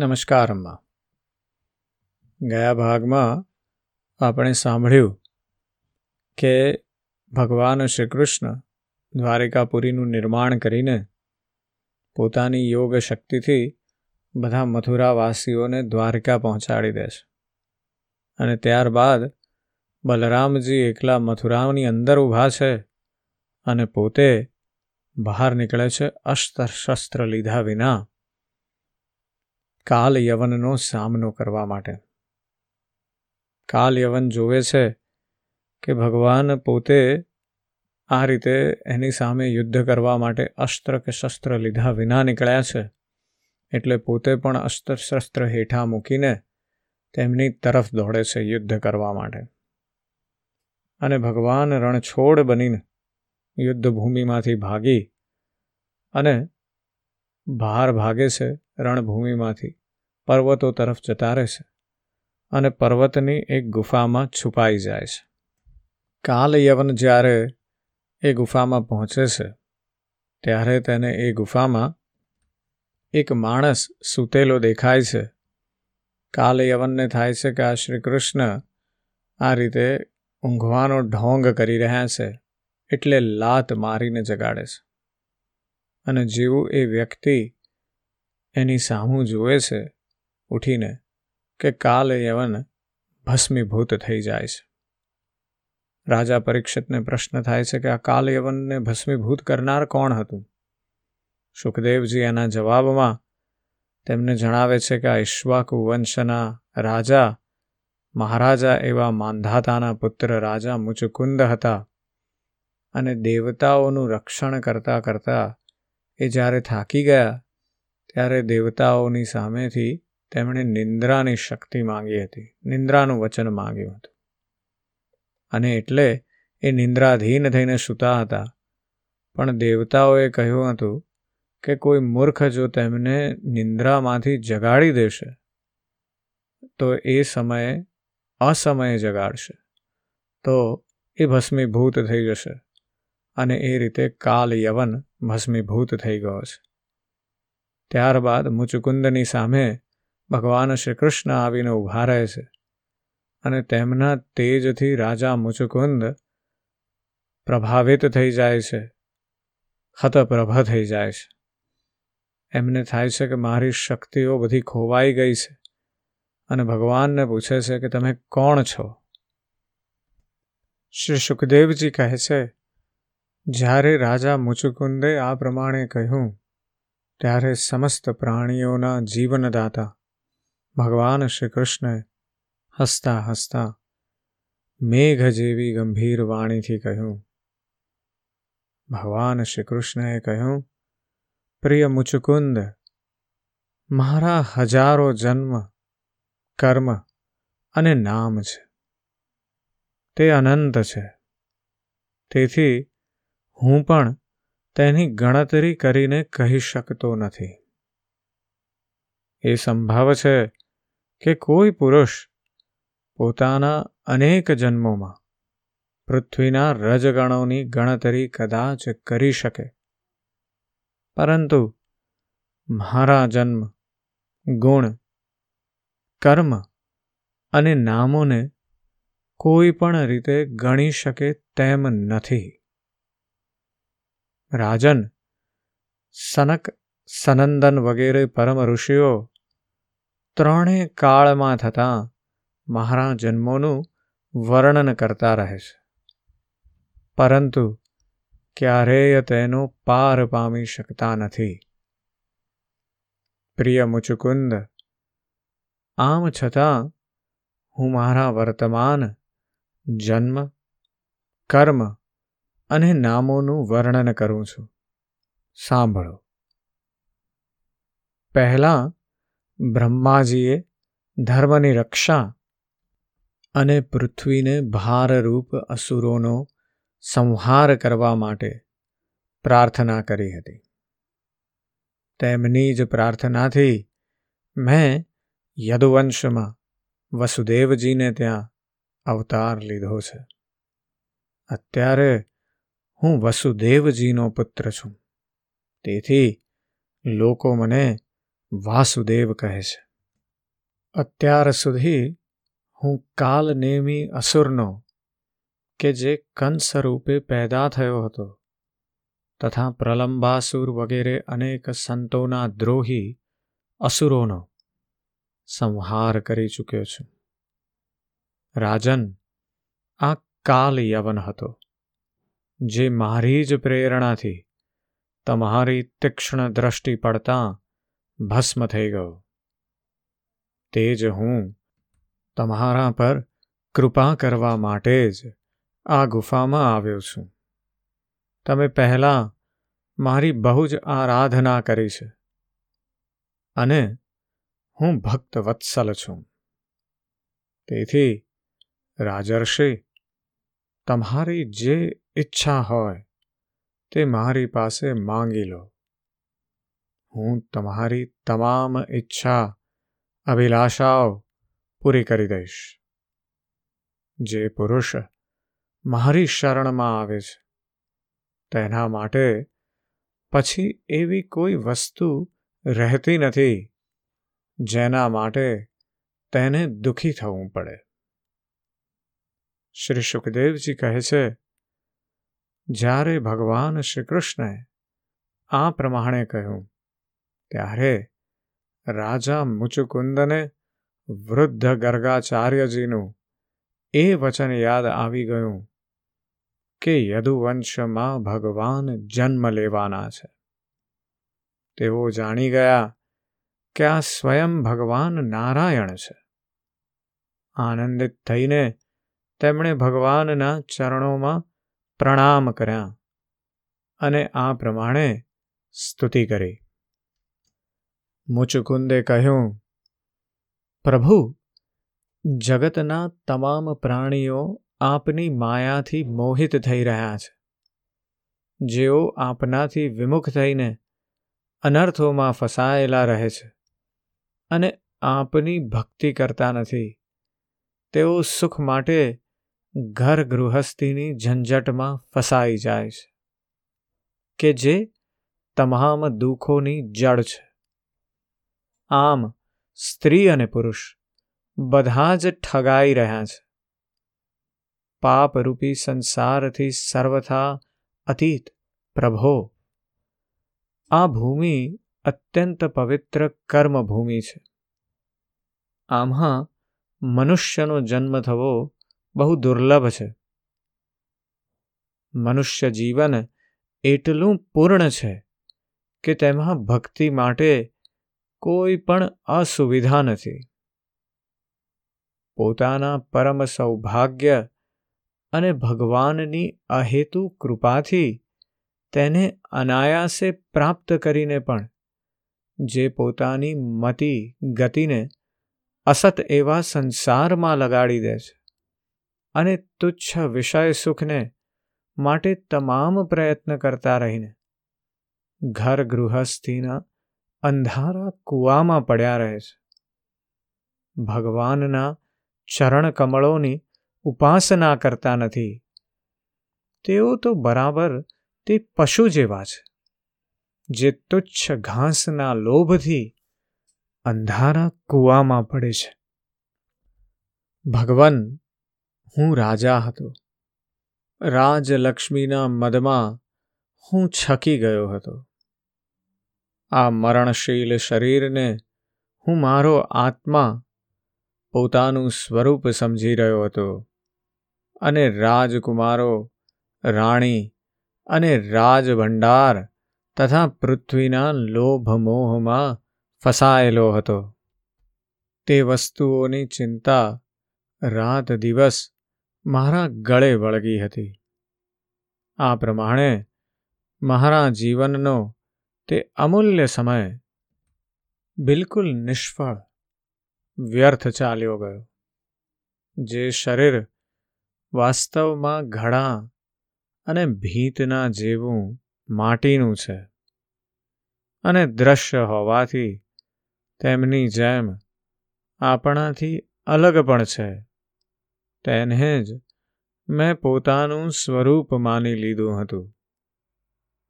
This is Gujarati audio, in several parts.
નમસ્કાર, અમ્મા. ગયા ભાગમાં આપણે સાંભળ્યું કે ભગવાન શ્રી કૃષ્ણ દ્વારિકાપુરીનું નિર્માણ કરીને પોતાની યોગ શક્તિથી બધા મથુરાવાસીઓને દ્વારકા પહોંચાડી દે છે. અને ત્યારબાદ બલરામજી એકલા મથુરાની અંદર ઊભા છે અને પોતે બહાર નીકળે છે અસ્ત્ર શસ્ત્ર લીધા વિના. કાલ યવનનો સામનો કરવા માટે. કાલ યવન જોવે છે કે ભગવાન પોતે આ રીતે એની સામે યુદ્ધ કરવા માટે અસ્ત્ર કે શસ્ત્ર લીધા વિના નીકળ્યા છે. એટલે પોતે પણ અસ્ત્ર શસ્ત્ર હેઠા મૂકીને તેમની તરફ દોડે છે યુદ્ધ કરવા માટે. અને ભગવાન રણછોડ બનીને યુદ્ધ ભૂમિમાંથી ભાગી અને બહાર ભાગે છે રણભૂમિમાંથી પર્વતો તરફ જતા રહે છે અને પર્વતની એક ગુફામાં છુપાઈ જાય છે. કાલયવન જ્યારે એ ગુફામાં પહોંચે છે, ત્યારે તેને એ ગુફામાં એક માણસ સૂતેલો દેખાય છે. કાલ યવનને થાય છે કે આ શ્રી કૃષ્ણ આ રીતે ઊંઘવાનો ઢોંગ કરી રહ્યા છે, એટલે લાત મારીને જગાડે છે. અને જેવું એ વ્યક્તિ એની સામું જુએ છે, ઉઠીને, કે કાલ યવન ભસ્મીભૂત થઈ જાય છે. રાજા પરીક્ષિતને પ્રશ્ન થાય છે કે આ કાલ યવનને ભસ્મીભૂત કરનાર કોણ હતું? સુખદેવજી એના જવાબમાં, તેમને જણાવે છે કે આ ઈશ્વાકુ વંશના રાજા, મહારાજા એવા માંધાતાના પુત્ર રાજા મુચુકુંદ હતા અને દેવતાઓનું રક્ષણ કરતા કરતા એ જ્યારે થાકી ગયા ત્યારે દેવતાઓની સામેથી તેમણે નિંદ્રાની શક્તિ માંગી હતી. નિંદ્રાનું વચન માંગ્યું હતું. અને એટલે એ નિંદ્રાધીન થઈને સૂતા હતા. પણ દેવતાઓએ કહ્યું હતું કે કોઈ મૂર્ખ જો તેમને નિંદ્રામાંથી જગાડી દેશે, તો એ સમયે, અસમયે જગાડશે. તો એ ભસ્મીભૂત થઈ જશે અને એ રીતે કાલ યવન ભસ્મીભૂત થઈ ગયો છે. ત્યારબાદ મુચુકુંદની સામે ભગવાન શ્રી કૃષ્ણ આવીને ઊભા રહે છે અને તેમના તેજથી રાજા મુચુકુંદ પ્રભાવિત થઈ જાય છે, હતપ્રભ થઈ જાય છે. એમને થાય છે કે મારી શક્તિઓ બધી ખોવાઈ ગઈ છે અને ભગવાનને પૂછે છે કે તમે કોણ છો? શ્રી સુખદેવજી કહે છે, જ્યારે રાજા મુચુકુંદે આ પ્રમાણે કહ્યું ત્યારે સમસ્ત પ્રાણીઓના જીવનદાતા ભગવાન શ્રી કૃષ્ણએ હસતા હસતા મેઘ જેવી ગંભીર વાણીથી કહ્યું, ભગવાન શ્રી કૃષ્ણએ કહ્યું, પ્રિય મુચુકુંદ, મારા હજારો જન્મ, કર્મ અને નામ છે. તે અનંત છે. તેથી હું પણ તેની ગણતરી કરીને કહી શકતો નથી. એ સંભાવ છે કે કોઈ પુરુષ પોતાના અનેક જન્મોમાં પૃથ્વીના રજગણોની ગણતરી કદાચ કરી શકે. પરંતુ મારા જન્મ, ગુણ, કર્મ અને નામોને કોઈ પણ રીતે ગણી શકે તેમ નથી. રાજન સનક સનંદન વગેરે પરમ ઋષિઓ ત્રણે કાળમાં થતાં મારા જન્મોનું વર્ણન કરતા રહે છે પરંતુ ક્યારેય તેનો પાર પામી શકતા નથી પ્રિય મુચુકુંદ આમ છતાં હું મારા વર્તમાન જન્મ કર્મ અને નામોનું વર્ણન કરું છું. સાંભળો. પહેલાં બ્રહ્માજીએ ધર્મની રક્ષા અને પૃથ્વીને ભારરૂપ અસુરોનો સંહાર કરવા માટે પ્રાર્થના કરી હતી. તેમની જ પ્રાર્થનાથી મેં યદુવંશમાં વસુદેવજીને ત્યાં અવતાર લીધો છે. અત્યારે હું વસુદેવજીનો પુત્ર છું. તેથી લોકો મને વાસુદેવ કહે છે. અત્યાર સુધી હું કાલનેમી અસુરનો, કે જે કંસ રૂપે પેદા થયો હતો, તથા પ્રલંબાસુર વગેરે અનેક સંતોના દ્રોહી અસુરોનો સંહાર કરી ચૂક્યો છું. રાજન આ કાલ યવન હતો. જે મારી જ પ્રેરણાથી તમારી તીક્ષ્ણ દ્રષ્ટિ પડતા ભસ્મ થઈ ગયો. તે જ હું તમારા પર કૃપા કરવા માટે જ આ ગુફામાં આવ્યો છું. તમે પહેલાં મારી બહુ જ આરાધના કરી છે અને હું ભક્ત વત્સલ છું. તેથી રાજર્ષિ તમારી જે ઈચ્છા હોય તે મારી પાસે માંગી લો. હું તમારી તમામ ઈચ્છા, અભિલાષાઓ પૂરી કરી દઈશ. જે પુરુષ મારી શરણમાં આવે છે, તેના માટે પછી એવી કોઈ વસ્તુ રહેતી નથી જેના માટે તેને દુઃખી થવું પડે. શ્રી સુખદેવજી કહે છે, જ્યારે ભગવાન શ્રી કૃષ્ણે આ પ્રમાણે કહ્યું, ત્યારે રાજા મુચુકુંદને વૃદ્ધ ગર્ગાચાર્યજીનું એ વચન યાદ આવી ગયું કે યદુવંશમાં ભગવાન જન્મ લેવાના છે. તેઓ જાણી ગયા કે આ સ્વયં ભગવાન નારાયણ છે. આનંદિત થઈને તેમણે ભગવાનના ચરણોમાં પ્રણામ કર્યા અને આ પ્રમાણે સ્તુતિ કરી. મુચુકુંદે કહ્યું, પ્રભુ, જગતના તમામ પ્રાણીઓ આપની માયાથી મોહિત થઈ રહ્યા છે. જેઓ આપનાથી વિમુખ થઈને અનર્થોમાં ફસાયેલા રહે છે અને આપની ભક્તિ કરતા નથી. તેઓ સુખ માટે ઘર ગૃહસ્થીની ઝંઝટમાં ફસાઈ જાય છે કે જે તમામ દુઃખોની જડ છે. આમ સ્ત્રી અને પુરુષ બધા જ ઠગાઈ રહ્યા છે. પાપરૂપી સંસારથી સર્વથા અતીત પ્રભો, આ ભૂમિ અત્યંત પવિત્ર કર્મભૂમિ છે. આમાં મનુષ્યનો જન્મ થવો બહુ દુર્લભ છે. મનુષ્ય જીવન એટલું પૂર્ણ છે કે તેમાં ભક્તિ માટે કોઈ પણ અસુવિધા નથી. પોતાના પરમ સૌભાગ્ય અને ભગવાનની અહેતુ કૃપાથી તેને અનાયાસે પ્રાપ્ત કરીને પણ જે પોતાની મતિ ગતિને અસત એવા સંસારમાં લગાડી દે છે. અને તુચ્છ વિષય સુખને માટે તમામ પ્રયત્ન કરતા રહીને. ઘર ગૃહસ્થીના અંધારા કૂવામાં પડ્યા રહે છે. ભગવાનના ચરણ કમળોની ઉપાસના કરતા નથી. તેઓ તો બરાબર તે પશુ જેવા છે. જે તુચ્છ ઘાસના લોભથી અંધારા કૂવામાં પડે છે. ભગવાન હું રાજા હતો. રાજલક્ષ્મીના મદમાં હું છકી ગયો હતો. આ મરણશીલ શરીરને હું મારો આત્મા પોતાનું સ્વરૂપ સમજી રહ્યો હતો અને રાજકુમારો, રાણી અને રાજભંડાર તથા પૃથ્વીના લોભ મોહમાં ફસાયેલો હતો. તે વસ્તુઓની ચિંતા રાત દિવસ મારા ગળે વળગી હતી. આ પ્રમાણે મારા જીવનનો તે અમૂલ્ય સમય બિલકુલ નિષ્ફળ, વ્યર્થ ચાલ્યો ગયો, જે શરીર વાસ્તવમાં ઘડા અને ભીતના જેવું માટીનું છે અને દ્રશ્ય હોવાથી તેમની જેમ આપણાથી અલગ પણ છે. તેને જ મેં પોતાનું સ્વરૂપ માની લીધું હતું.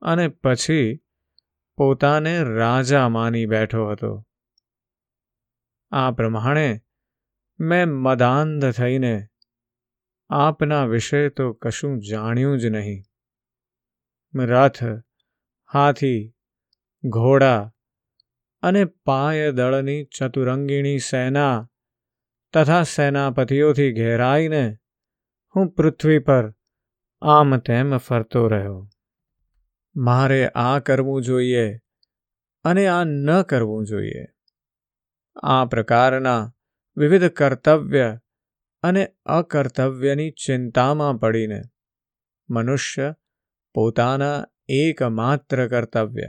અને પછી પોતાને રાજા માની બેઠો હતો. આ પ્રમાણે મેં મદાંધ થઈને આપના વિશે તો કશું જાણ્યું જ નહીં. રથ, હાથી, ઘોડા અને પાયદળની ચતુરંગીણી સેના તથા સેનાપતિઓથી ઘેરાઈને હું પૃથ્વી પર આમ તેમ ફરતો રહ્યો. મારે આ કરવું જોઈએ અને આ ન કરવું જોઈએ. આ પ્રકારના વિવિધ કર્તવ્ય અને અકર્તવ્યની ચિંતામાં પડીને મનુષ્ય પોતાના એકમાત્ર કર્તવ્ય,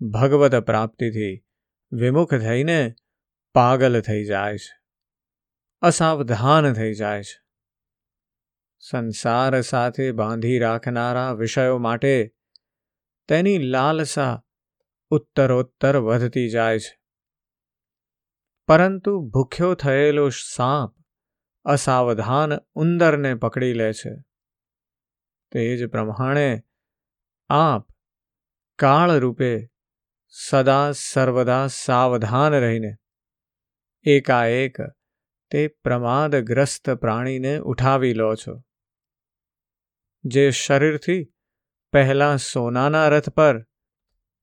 ભગવત પ્રાપ્તિથી વિમુખ થઈને પાગલ થઈ જાય છે. અસાવધાન થઈ જાય છે. સંસાર સાથે બાંધી રાખનારા વિષયો માટે તેની લાલસા ઉત્તરોત્તર વધતી જાય છે. પરંતુ ભૂખ્યો થયેલો સાપ અસાવધાન ઉંદરને પકડી લે છે. તે જ પ્રમાણે આપ કાળ રૂપે સદા સર્વદા સાવધાન રહીને એકાએક તે પ્રમાદગ્રસ્ત પ્રાણીને ઉઠાવી લો છો. જે શરીરથી પહેલાં સોનાના રથ પર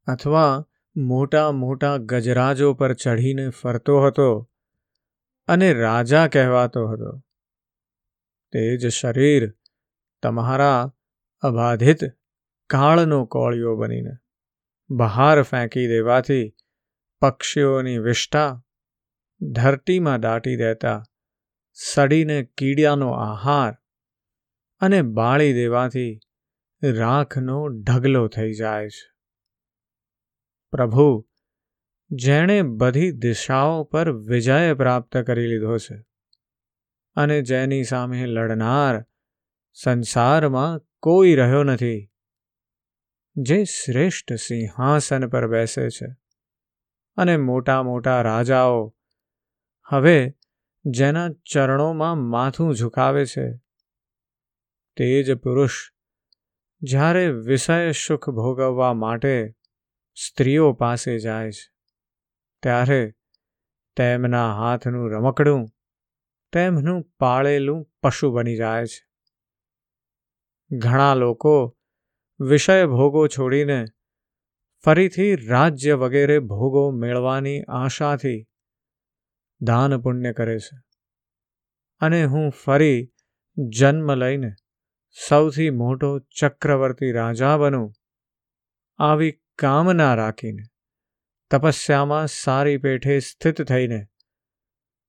અથવા મોટા મોટા ગજરાજો પર ચઢીને ફરતો હતો અને રાજા કહેવાતો હતો, તે જ શરીર તમારા અબાધિત કાળનો કોળિયો બનીને બહાર ફેંકી દેવાથી પક્ષીઓની વિષ્ઠા ધરતીમાં દાટી દેતા સડીને કીડિયાનો આહાર અને બાળી દેવાથી રાખનો ઢગલો થઈ જાય છે. પ્રભુ, જેણે બધી દિશાઓ પર વિજય પ્રાપ્ત કરી લીધો છે અને જેની સામે લડનાર સંસારમાં કોઈ રહ્યો નથી, જે શ્રેષ્ઠ સિંહાસન પર બેસે છે અને મોટા મોટા રાજાઓ હવે જેના ચરણોમાં માથું ઝુકાવે છે. તે જ પુરુષ જ્યારે વિષય સુખ ભોગવવા માટે સ્ત્રીઓ પાસે જાય છે, ત્યારે તેમના હાથનું રમકડું, તેમનું પાળેલું પશુ બની જાય છે. ઘણા લોકો વિષય ભોગો છોડીને ફરીથી રાજ્ય વગેરે ભોગો મેળવાની આશાથી દાન પુણ્ય કરે છે. અને હું ફરી જન્મ લઈને સૌથી મોટો ચક્રવર્તી રાજા બનું આવી કામના રાખીને તપસ્યામાં સારી પેઠે સ્થિત થઈને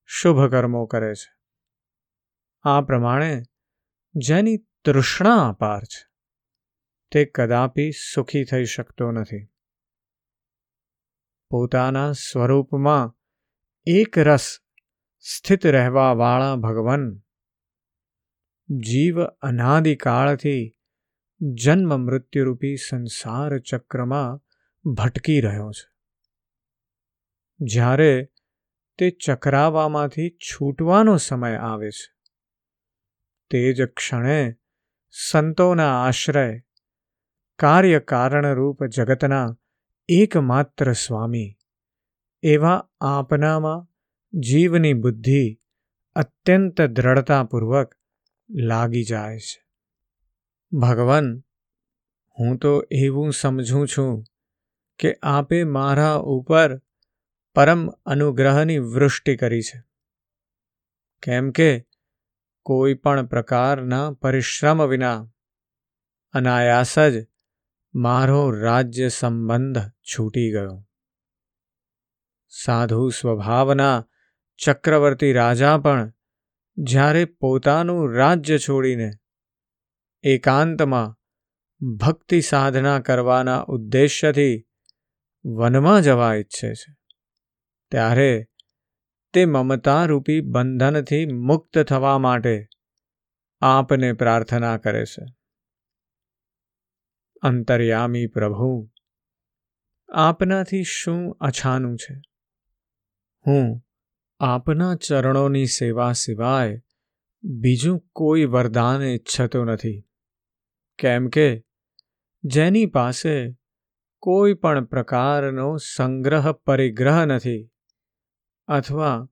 શુભ કર્મો કરે છે. આ પ્રમાણે જેની તૃષ્ણા અપાર છે, તે કદાપી સુખી થઈ શકતો નથી. પોતાના સ્વરૂપમાં એક રસ સ્થિત રહેવાવાળા ભગવન જીવ અનાદિકાળથી જન્મ મૃત્યુરૂપી સંસાર ચક્રમાં ભટકી રહ્યો છે જ્યારે તે ચક્રાવામાંથી છૂટવાનો સમય આવે છે તે જ ક્ષણે સંતોના આશ્રય કાર્ય કારણરૂપ જગતના એકમાત્ર સ્વામી એવા આપનામાં જીવની બુદ્ધિ અત્યંત દ્રઢતાપૂર્વક લાગી જાય છે. ભગવાન, હું તો એવું સમજું છું કે આપે મારા ઉપર પરમ અનુગ્રહની વૃષ્ટિ કરી છે. કેમ કે કોઈ પણ પ્રકારના પરિશ્રમ વિના અનાયાસ જ મારો રાજ્ય સંબંધ છૂટી ગયો. સાધુ સ્વભાવના ચક્રવર્તી રાજા પણ જ્યારે પોતાનું રાજ્ય છોડીને એકાંતમાં ભક્તિ સાધના કરવાના ઉદ્દેશ્યથી વનમાં જવા ઈચ્છે છે, ત્યારે તે મમતારૂપી બંધનથી મુક્ત થવા માટે આપને પ્રાર્થના કરે છે. અંતર્યામી પ્રભુ, આપનાથી શું અછાનું છે? હું. આપના ચરણોની સેવા સિવાય બીજું કોઈ વરદાન ઈચ્છતો નથી. કેમ કે જેની પાસે કોઈ પણ પ્રકારનો સંગ્રહ પરિગ્રહ નથી અથવા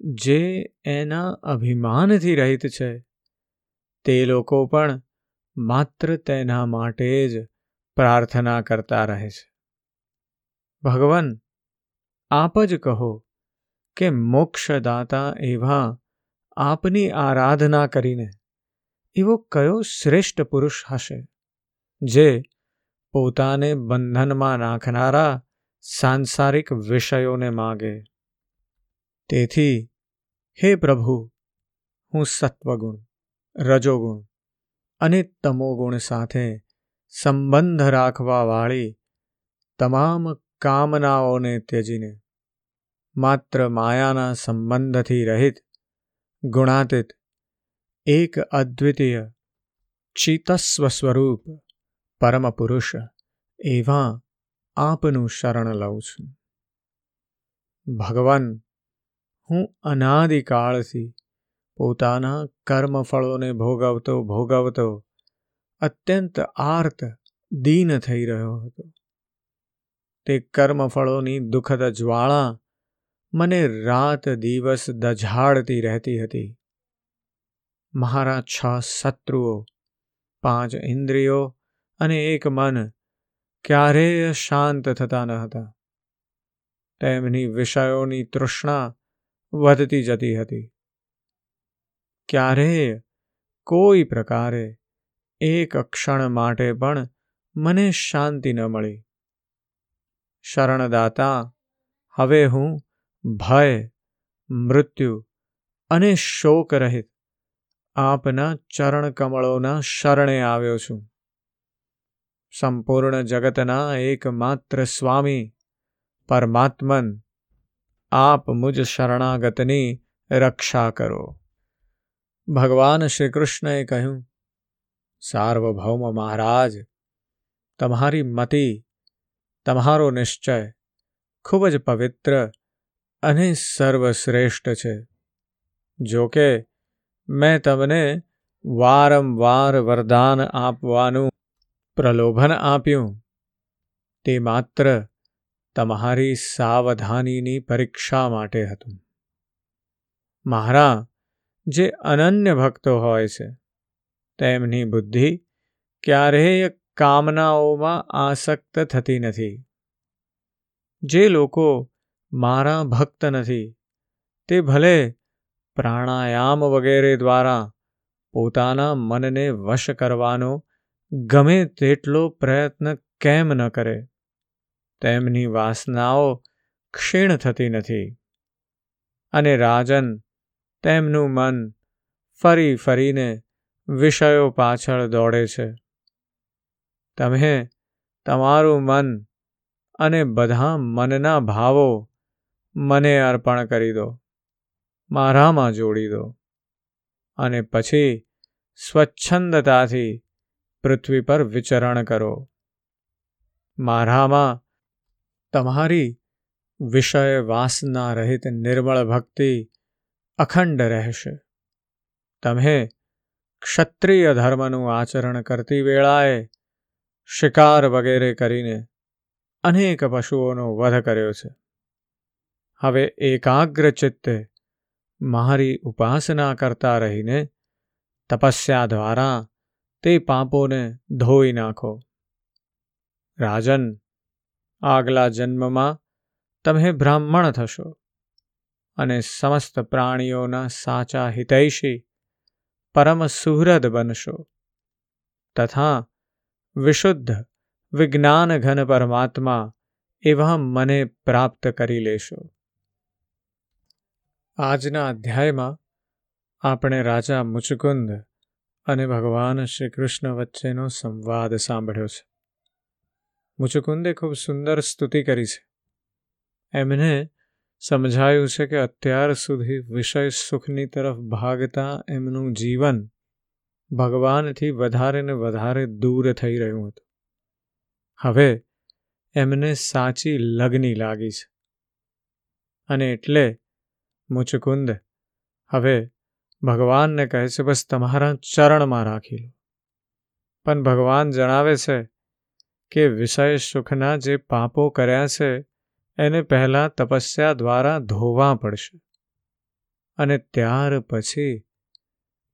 જે એના અભિમાનથી રહિત છે, તે લોકો પણ માત્ર તેના માટે જ પ્રાર્થના કરતા રહે છે. ભગવાન, આપ જ કહો કે મોક્ષદાતા એવા આપની આરાધના કરીને એવો કયો શ્રેષ્ઠ પુરુષ હશે જે પોતાને બંધનમાં નાખનારા સાંસારિક વિષયોને માગે? તેથી, હે પ્રભુ, હું સત્વગુણ, રજોગુણ અને તમોગુણ સાથે સંબંધ રાખવાવાળી તમામ કામનાઓને ત્યજીને માત્ર માયાના સંબંધથી રહિત, ગુણાતીત, એક અદ્વિતીય ચિતસ્વ સ્વરૂપ પરમ પુરુષ એવા આપનું શરણ લઉં છું. ભગવાન, હું અનાદિકાળથી પોતાના કર્મફળોને ભોગવતો ભોગવતો અત્યંત આર્ત દીન થઈ રહ્યો હતો. તે કર્મફળોની દુઃખદ જ્વાળા મને રાત દિવસ દઝાડતી રહેતી હતી. મારા છ શત્રુઓ, પાંચ ઇન્દ્રિયો અને એક મન ક્યારેય શાંત થતા ન હતા. તેમની વિષયોની તૃષ્ણા વધતી જતી હતી. ક્યારેય કોઈ પ્રકારે એક ક્ષણ માટે પણ મને શાંતિ ન મળી. શરણદાતા, હવે હું ભય, મૃત્યુ અને શોક રહિત આપના ચરણ કમળોના શરણે આવ્યો છું. સંપૂર્ણ જગતના એકમાત્ર સ્વામી, પરમાત્મન, આપ મુજ શરણાગતની રક્ષા કરો. ભગવાન શ્રી કૃષ્ણએ કહ્યું, સાર્વભૌમ મહારાજ, તમારી મતિ, તમારો નિશ્ચય ખૂબ જ પવિત્ર અને સર્વશ્રેષ્ઠ છે. જો કે મેં તમને વારંવાર વરદાન આપવાનું પ્રલોભન આપ્યું. તે માત્ર તમારી સાવધાનીની પરીક્ષા માટે હતું. મારા જે અનન્ય ભક્તો હોય છે, તેમની બુદ્ધિ ક્યારેય કામનાઓમાં આસક્ત થતી નથી. જે લોકો મારા ભક્ત નથી. તે ભલે પ્રાણાયામ વગેરે દ્વારા પોતાના મનને વશ કરવાનો ગમે તેટલો પ્રયત્ન કેમ ન કરે, તેમની વાસનાઓ ક્ષીણ થતી નથી. અને રાજન તેમનું મન ફરી ફરીને વિષયો પાછળ દોડે છે. તમે તમારું મન અને બધા મનના ભાવો મને અર્પણ કરી દો. મારામાં જોડી દો. અને પછી સ્વચ્છંદતાથી પૃથ્વી પર વિચરણ કરો. મારામાં તમારી વિષય વાસના રહિત નિર્મળ ભક્તિ અખંડ રહેશે. તમે ક્ષત્રિય ધર્મનું આચરણ કરતી વેળાએ શિકાર વગેરે કરીને અનેક પશુઓનો વધ કર્યો છે. હવે એકાગ્ર ચિત્તે મારી ઉપાસના કરતા રહીને તપસ્યા દ્વારા તે પાપોને ધોઈ નાખો. રાજન, આગલા જન્મમાં તમે બ્રાહ્મણ થશો અને સમસ્ત પ્રાણીઓના સાચા હિતૈષી પરમ સુહૃદ બનશો તથા વિશુદ્ધ વિજ્ઞાન ઘન પરમાત્મા એવા મને પ્રાપ્ત કરી લેશો. આજના અધ્યાયમાં આપણે રાજા મુચકુંદ અને ભગવાન શ્રી કૃષ્ણ વચ્ચેનો સંવાદ સાંભળ્યો છે. મુચકુંદે ખૂબ સુંદર સ્તુતિ કરી છે. એમને સમજાયું છે કે અત્યાર સુધી વિષય સુખની તરફ ભાગતા એમનું જીવન ભગવાનથી વધારે ને વધારે દૂર થઈ રહ્યું હતું. હવે એમને સાચી લગ્ની લાગી છે. અને એટલે મુચકુંદ હવે ભગવાનને કહે છે બસ તમારા ચરણમાં રાખી લો પણ ભગવાન જણાવે છે કે વિષય સુખના જે પાપો કર્યા છે એને પહેલાં તપસ્યા દ્વારા ધોવા પડશે અને ત્યાર પછી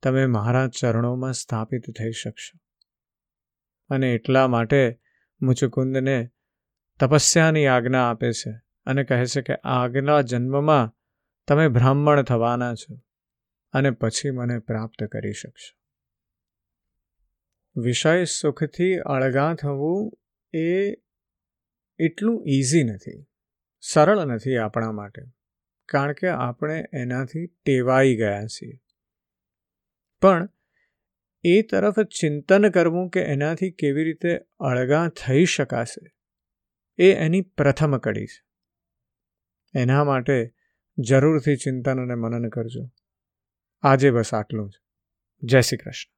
તમે મારા ચરણોમાં સ્થાપિત થઈ શકશો અને એટલા માટે મુચુકુંદને તપસ્યાની આજ્ઞા આપે છે અને કહે છે કે આગલા જન્મમાં તમે બ્રાહ્મણ થવાના છો અને પછી મને પ્રાપ્ત કરી શકશો. વિષય સુખથી અળગા થવું એ એટલું ઇઝી નથી. સરળ નથી આપણા માટે, કારણ કે આપણે એનાથી ટેવાઈ ગયા છીએ. પણ એ તરફ ચિંતન કરવું કે એનાથી કેવી રીતે અળગા થઈ શકાશે, એ એની પ્રથમ કડી છે. એના માટે જરૂરથી ચિંતન અને મનન કરજો. આજે બસ આટલું જ. જય શ્રી કૃષ્ણ.